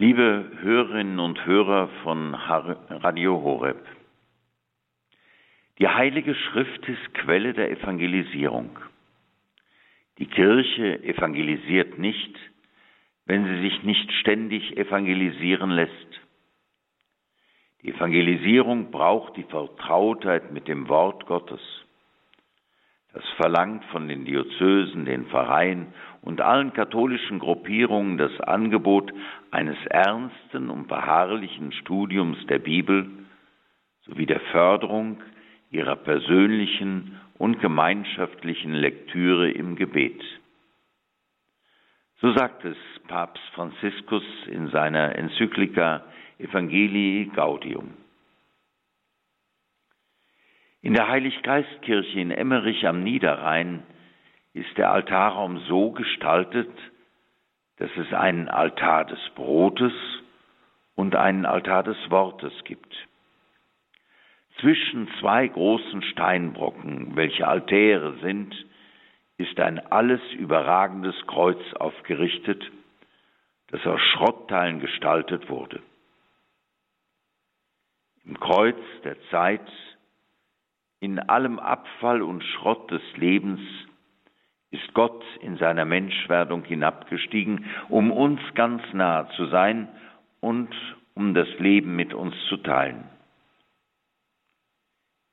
Liebe Hörerinnen und Hörer von Radio Horeb, die Heilige Schrift ist Quelle der Evangelisierung. Die Kirche evangelisiert nicht, wenn sie sich nicht ständig evangelisieren lässt. Die Evangelisierung braucht die Vertrautheit mit dem Wort Gottes. Das verlangt von den Diözesen, den Pfarreien und allen katholischen Gruppierungen das Angebot eines ernsten und beharrlichen Studiums der Bibel sowie der Förderung ihrer persönlichen und gemeinschaftlichen Lektüre im Gebet. So sagt es Papst Franziskus in seiner Enzyklika Evangelii Gaudium. In der Heiliggeistkirche in Emmerich am Niederrhein ist der Altarraum so gestaltet, dass es einen Altar des Brotes und einen Altar des Wortes gibt. Zwischen zwei großen Steinbrocken, welche Altäre sind, ist ein alles überragendes Kreuz aufgerichtet, das aus Schrottteilen gestaltet wurde. Im Kreuz der Zeit, in allem Abfall und Schrott des Lebens, ist Gott in seiner Menschwerdung hinabgestiegen, um uns ganz nahe zu sein und um das Leben mit uns zu teilen.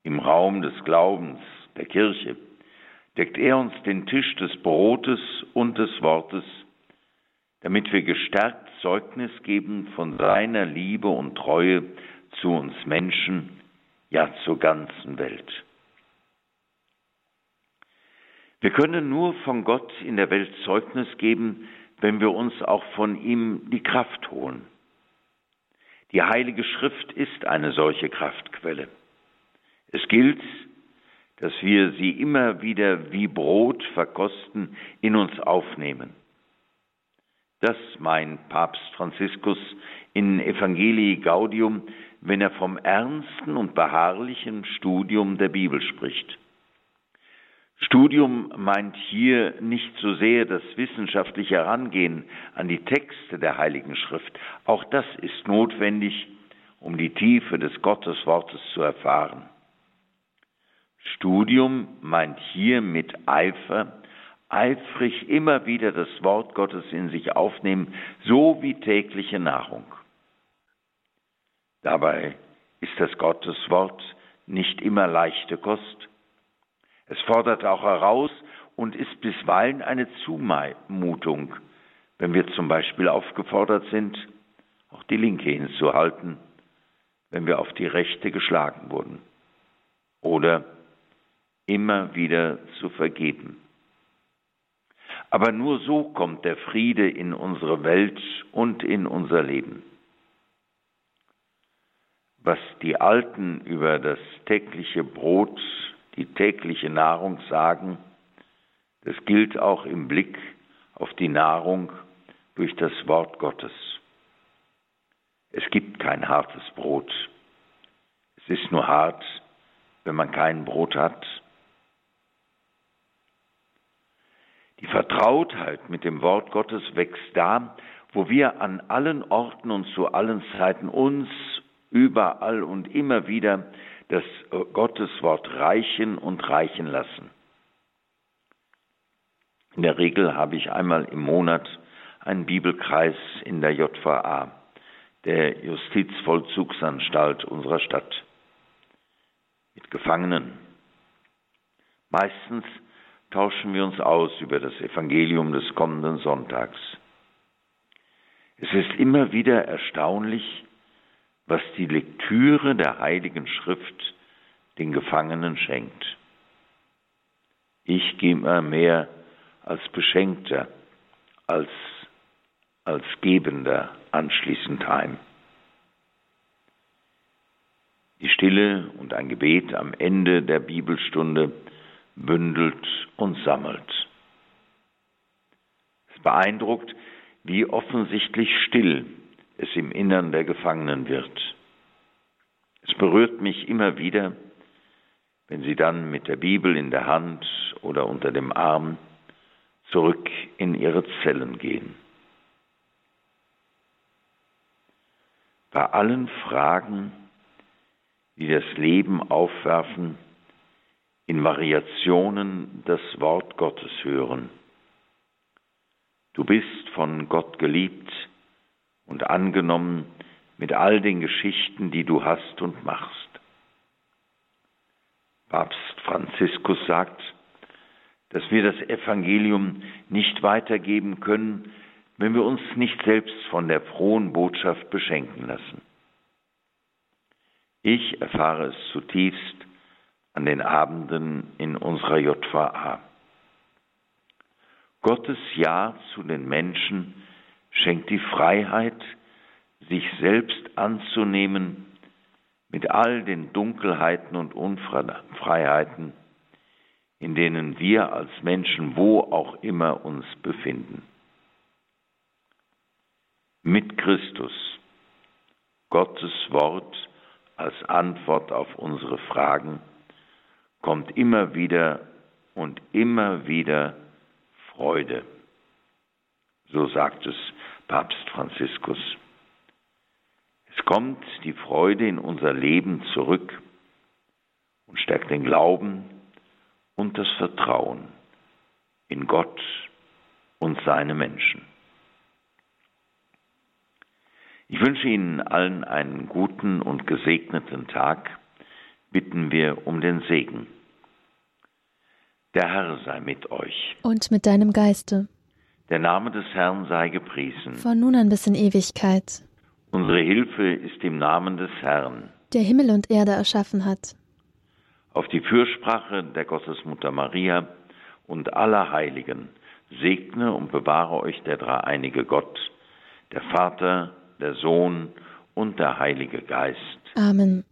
Im Raum des Glaubens, der Kirche, deckt er uns den Tisch des Brotes und des Wortes, damit wir gestärkt Zeugnis geben von seiner Liebe und Treue zu uns Menschen, ja zur ganzen Welt. Wir können nur von Gott in der Welt Zeugnis geben, wenn wir uns auch von ihm die Kraft holen. Die Heilige Schrift ist eine solche Kraftquelle. Es gilt, dass wir sie immer wieder wie Brot verkosten, in uns aufnehmen. Das meint Papst Franziskus in Evangelii Gaudium, wenn er vom ernsten und beharrlichen Studium der Bibel spricht. Studium meint hier nicht so sehr das wissenschaftliche Herangehen an die Texte der Heiligen Schrift. Auch das ist notwendig, um die Tiefe des Gotteswortes zu erfahren. Studium meint hier mit Eifer, eifrig immer wieder das Wort Gottes in sich aufnehmen, so wie tägliche Nahrung. Dabei ist das Gotteswort nicht immer leichte Kost. Es fordert auch heraus und ist bisweilen eine Zumutung, wenn wir zum Beispiel aufgefordert sind, auch die linke hinzuhalten, wenn wir auf die rechte geschlagen wurden. Oder immer wieder zu vergeben. Aber nur so kommt der Friede in unsere Welt und in unser Leben. Was die Alten über das tägliche Brot die tägliche Nahrung sagen, das gilt auch im Blick auf die Nahrung durch das Wort Gottes. Es gibt kein hartes Brot. Es ist nur hart, wenn man kein Brot hat. Die Vertrautheit mit dem Wort Gottes wächst da, wo wir an allen Orten und zu allen Zeiten uns überall und immer wieder das äh, Gotteswort reichen und reichen lassen. In der Regel habe ich einmal im Monat einen Bibelkreis in der JVA, der Justizvollzugsanstalt unserer Stadt, mit Gefangenen. Meistens tauschen wir uns aus über das Evangelium des kommenden Sonntags. Es ist immer wieder erstaunlich, was die Lektüre der Heiligen Schrift den Gefangenen schenkt. Ich gehe immer mehr als Beschenkter, als, als Gebender anschließend heim. Die Stille und ein Gebet am Ende der Bibelstunde bündelt und sammelt. Es beeindruckt, wie offensichtlich still es im Innern der Gefangenen wird. Es berührt mich immer wieder, wenn sie dann mit der Bibel in der Hand oder unter dem Arm zurück in ihre Zellen gehen. bei allen Fragen, die das Leben aufwerfen, in Variationen das Wort Gottes hören. Du bist von Gott geliebt und angenommen mit all den Geschichten, die du hast und machst. Papst Franziskus sagt, dass wir das Evangelium nicht weitergeben können, wenn wir uns nicht selbst von der frohen Botschaft beschenken lassen. Ich erfahre es zutiefst an den Abenden in unserer JVA. Gottes Ja zu den Menschen schenkt die Freiheit, sich selbst anzunehmen mit all den Dunkelheiten und Unfreiheiten, in denen wir als Menschen wo auch immer uns befinden. Mit Christus, Gottes Wort als Antwort auf unsere Fragen, kommt immer wieder und immer wieder Freude. So sagt es Papst Franziskus. Es kommt die Freude in unser Leben zurück und stärkt den Glauben und das Vertrauen in Gott und seine Menschen. Ich wünsche Ihnen allen einen guten und gesegneten Tag. Bitten wir um den Segen. Der Herr sei mit euch. Und mit deinem Geiste. Der Name des Herrn sei gepriesen. Von nun an bis in Ewigkeit. Unsere Hilfe ist im Namen des Herrn. Der Himmel und Erde erschaffen hat. Auf die Fürsprache der Gottesmutter Maria und aller Heiligen segne und bewahre euch der dreieinige Gott, der Vater, der Sohn und der Heilige Geist. Amen.